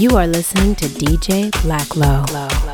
You are listening to DJ Blacklow.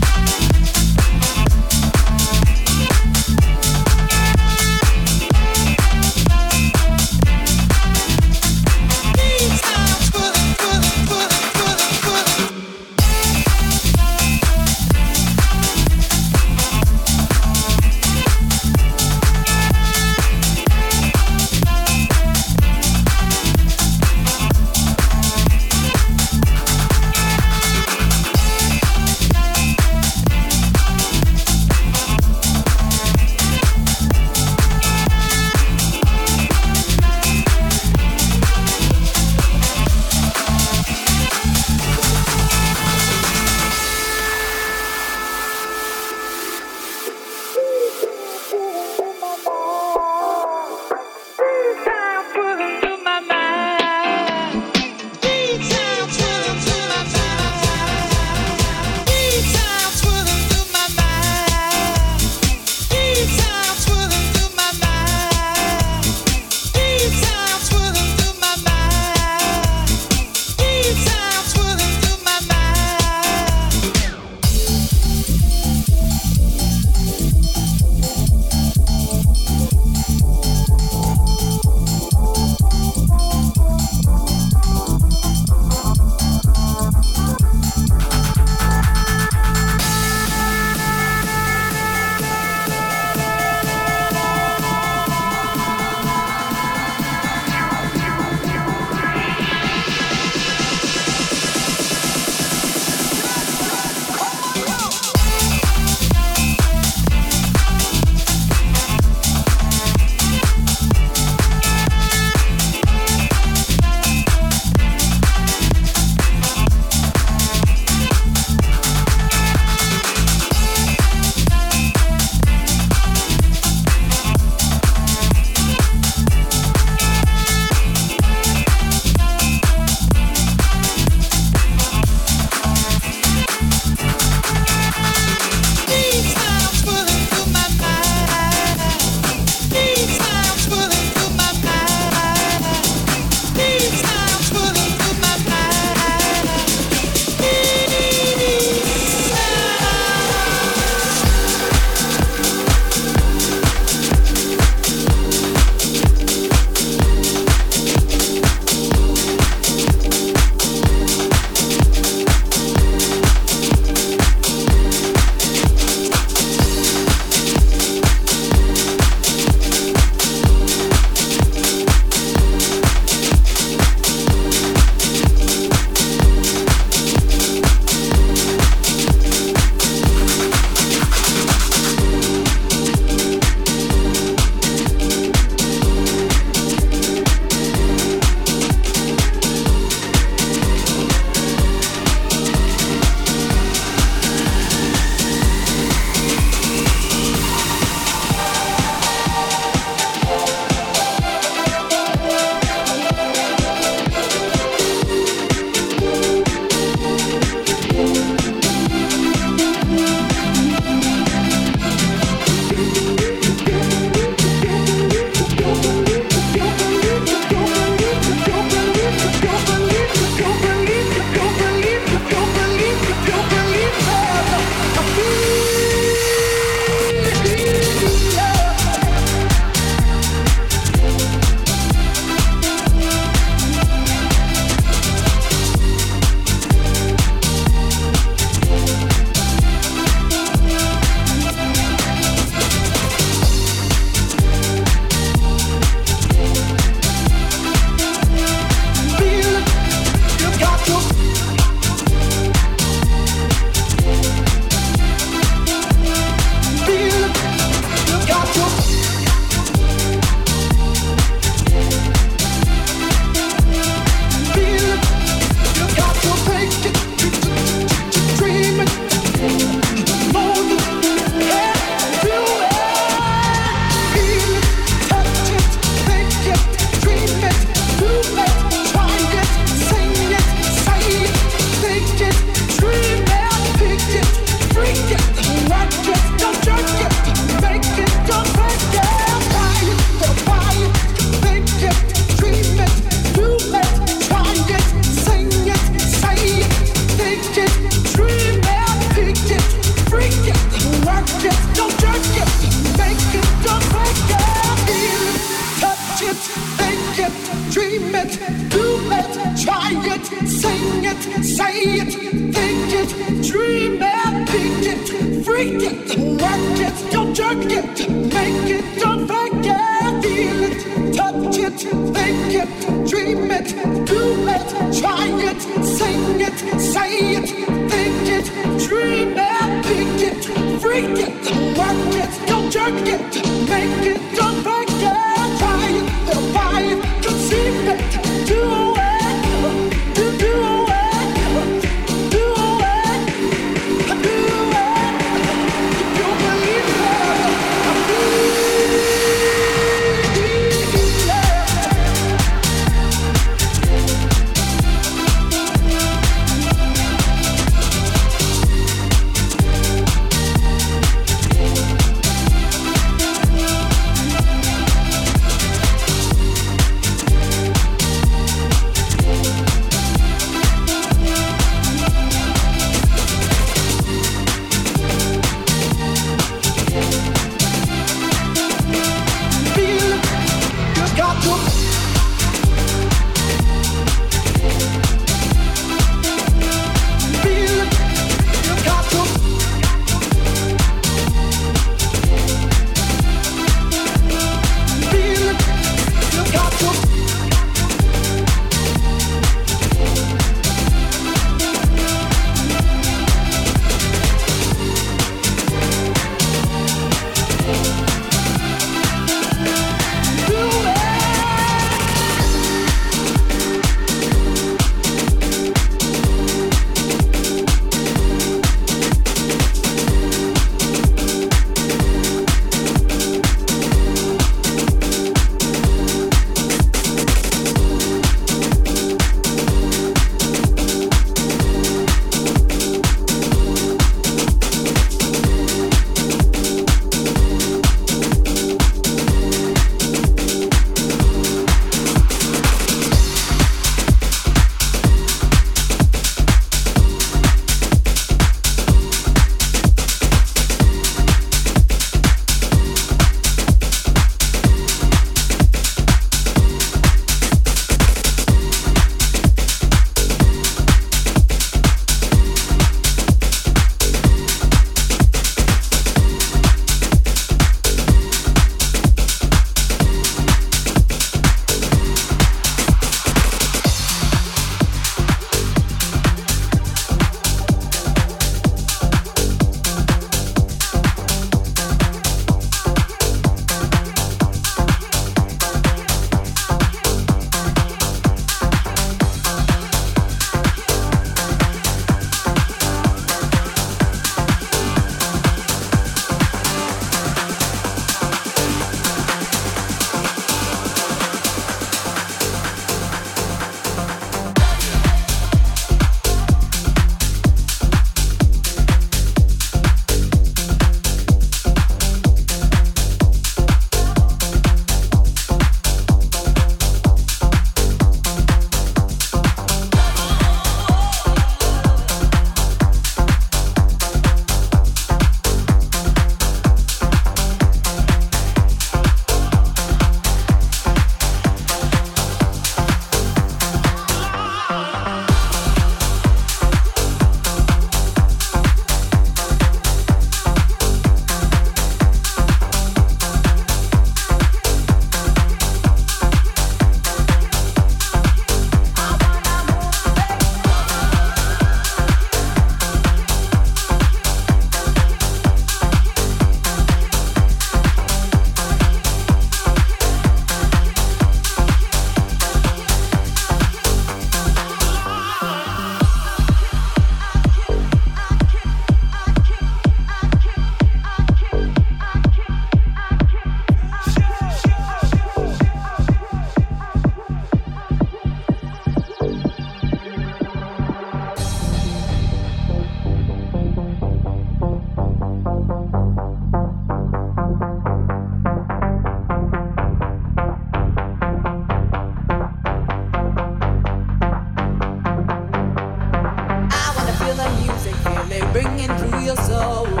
Oh.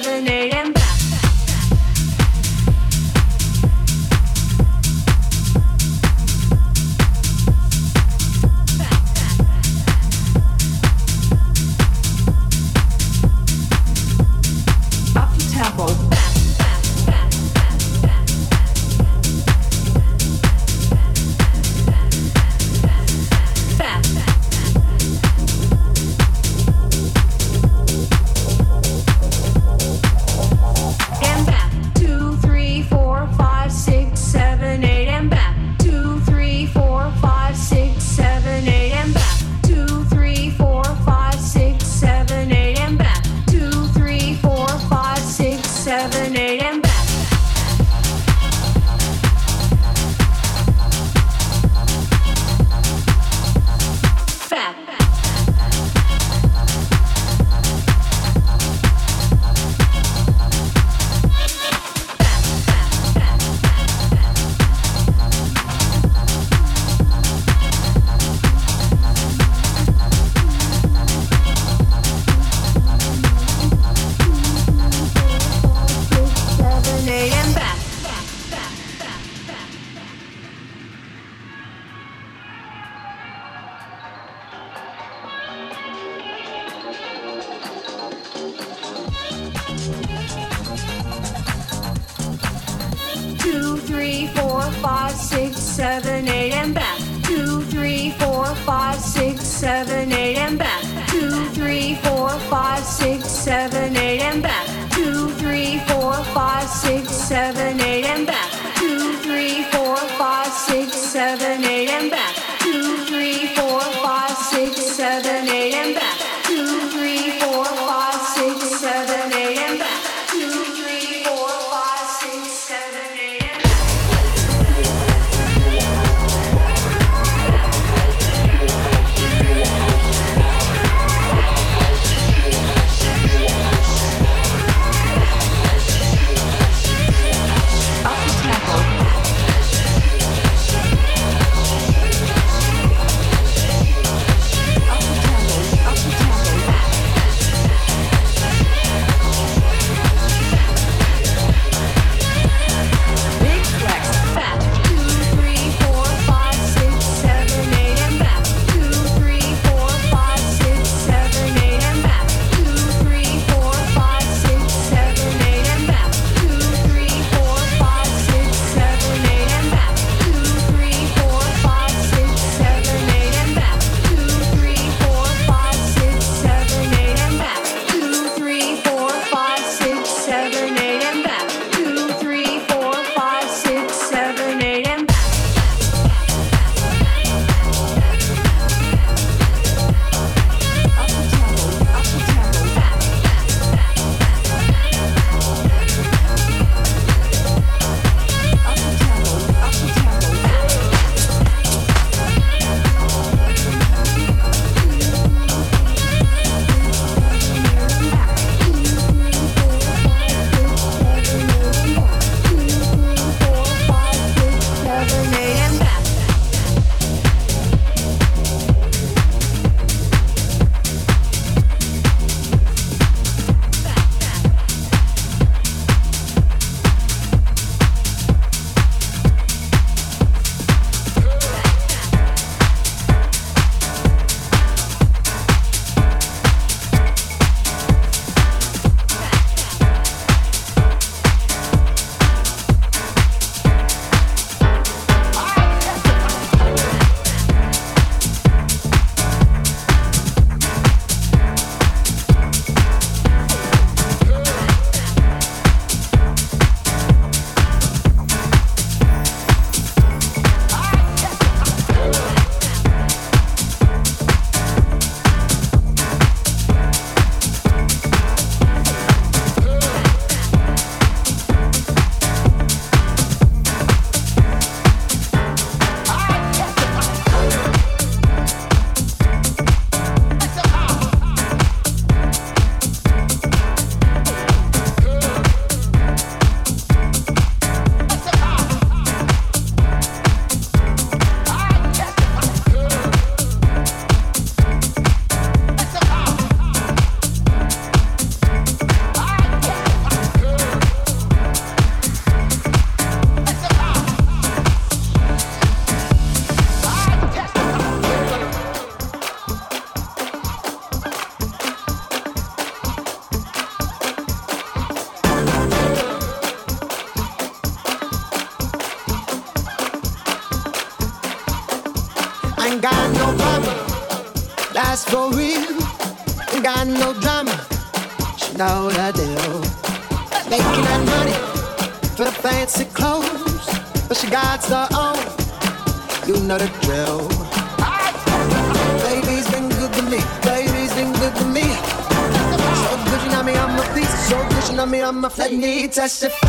11 a.m. Let me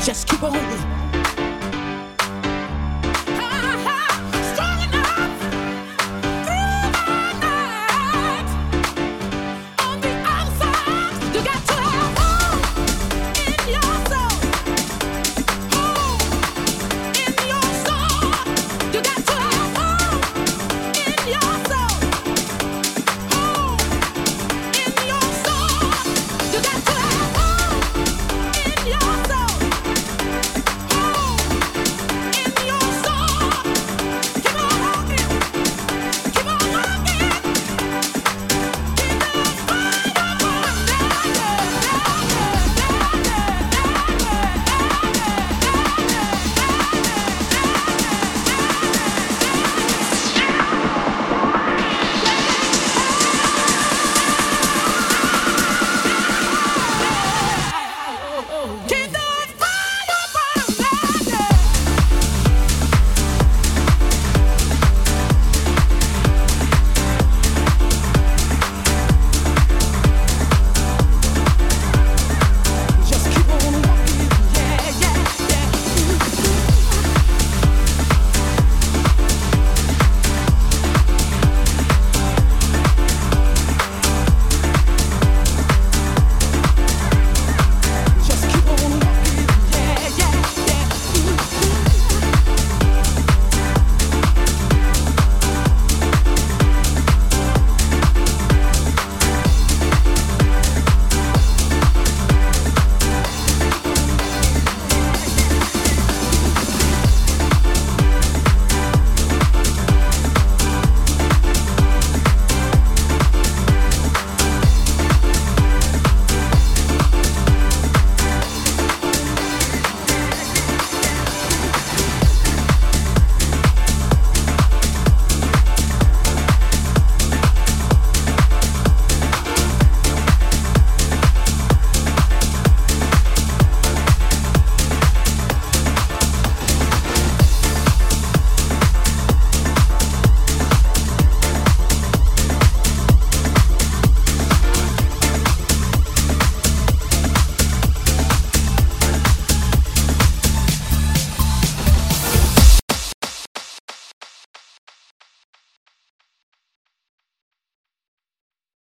Just keep on.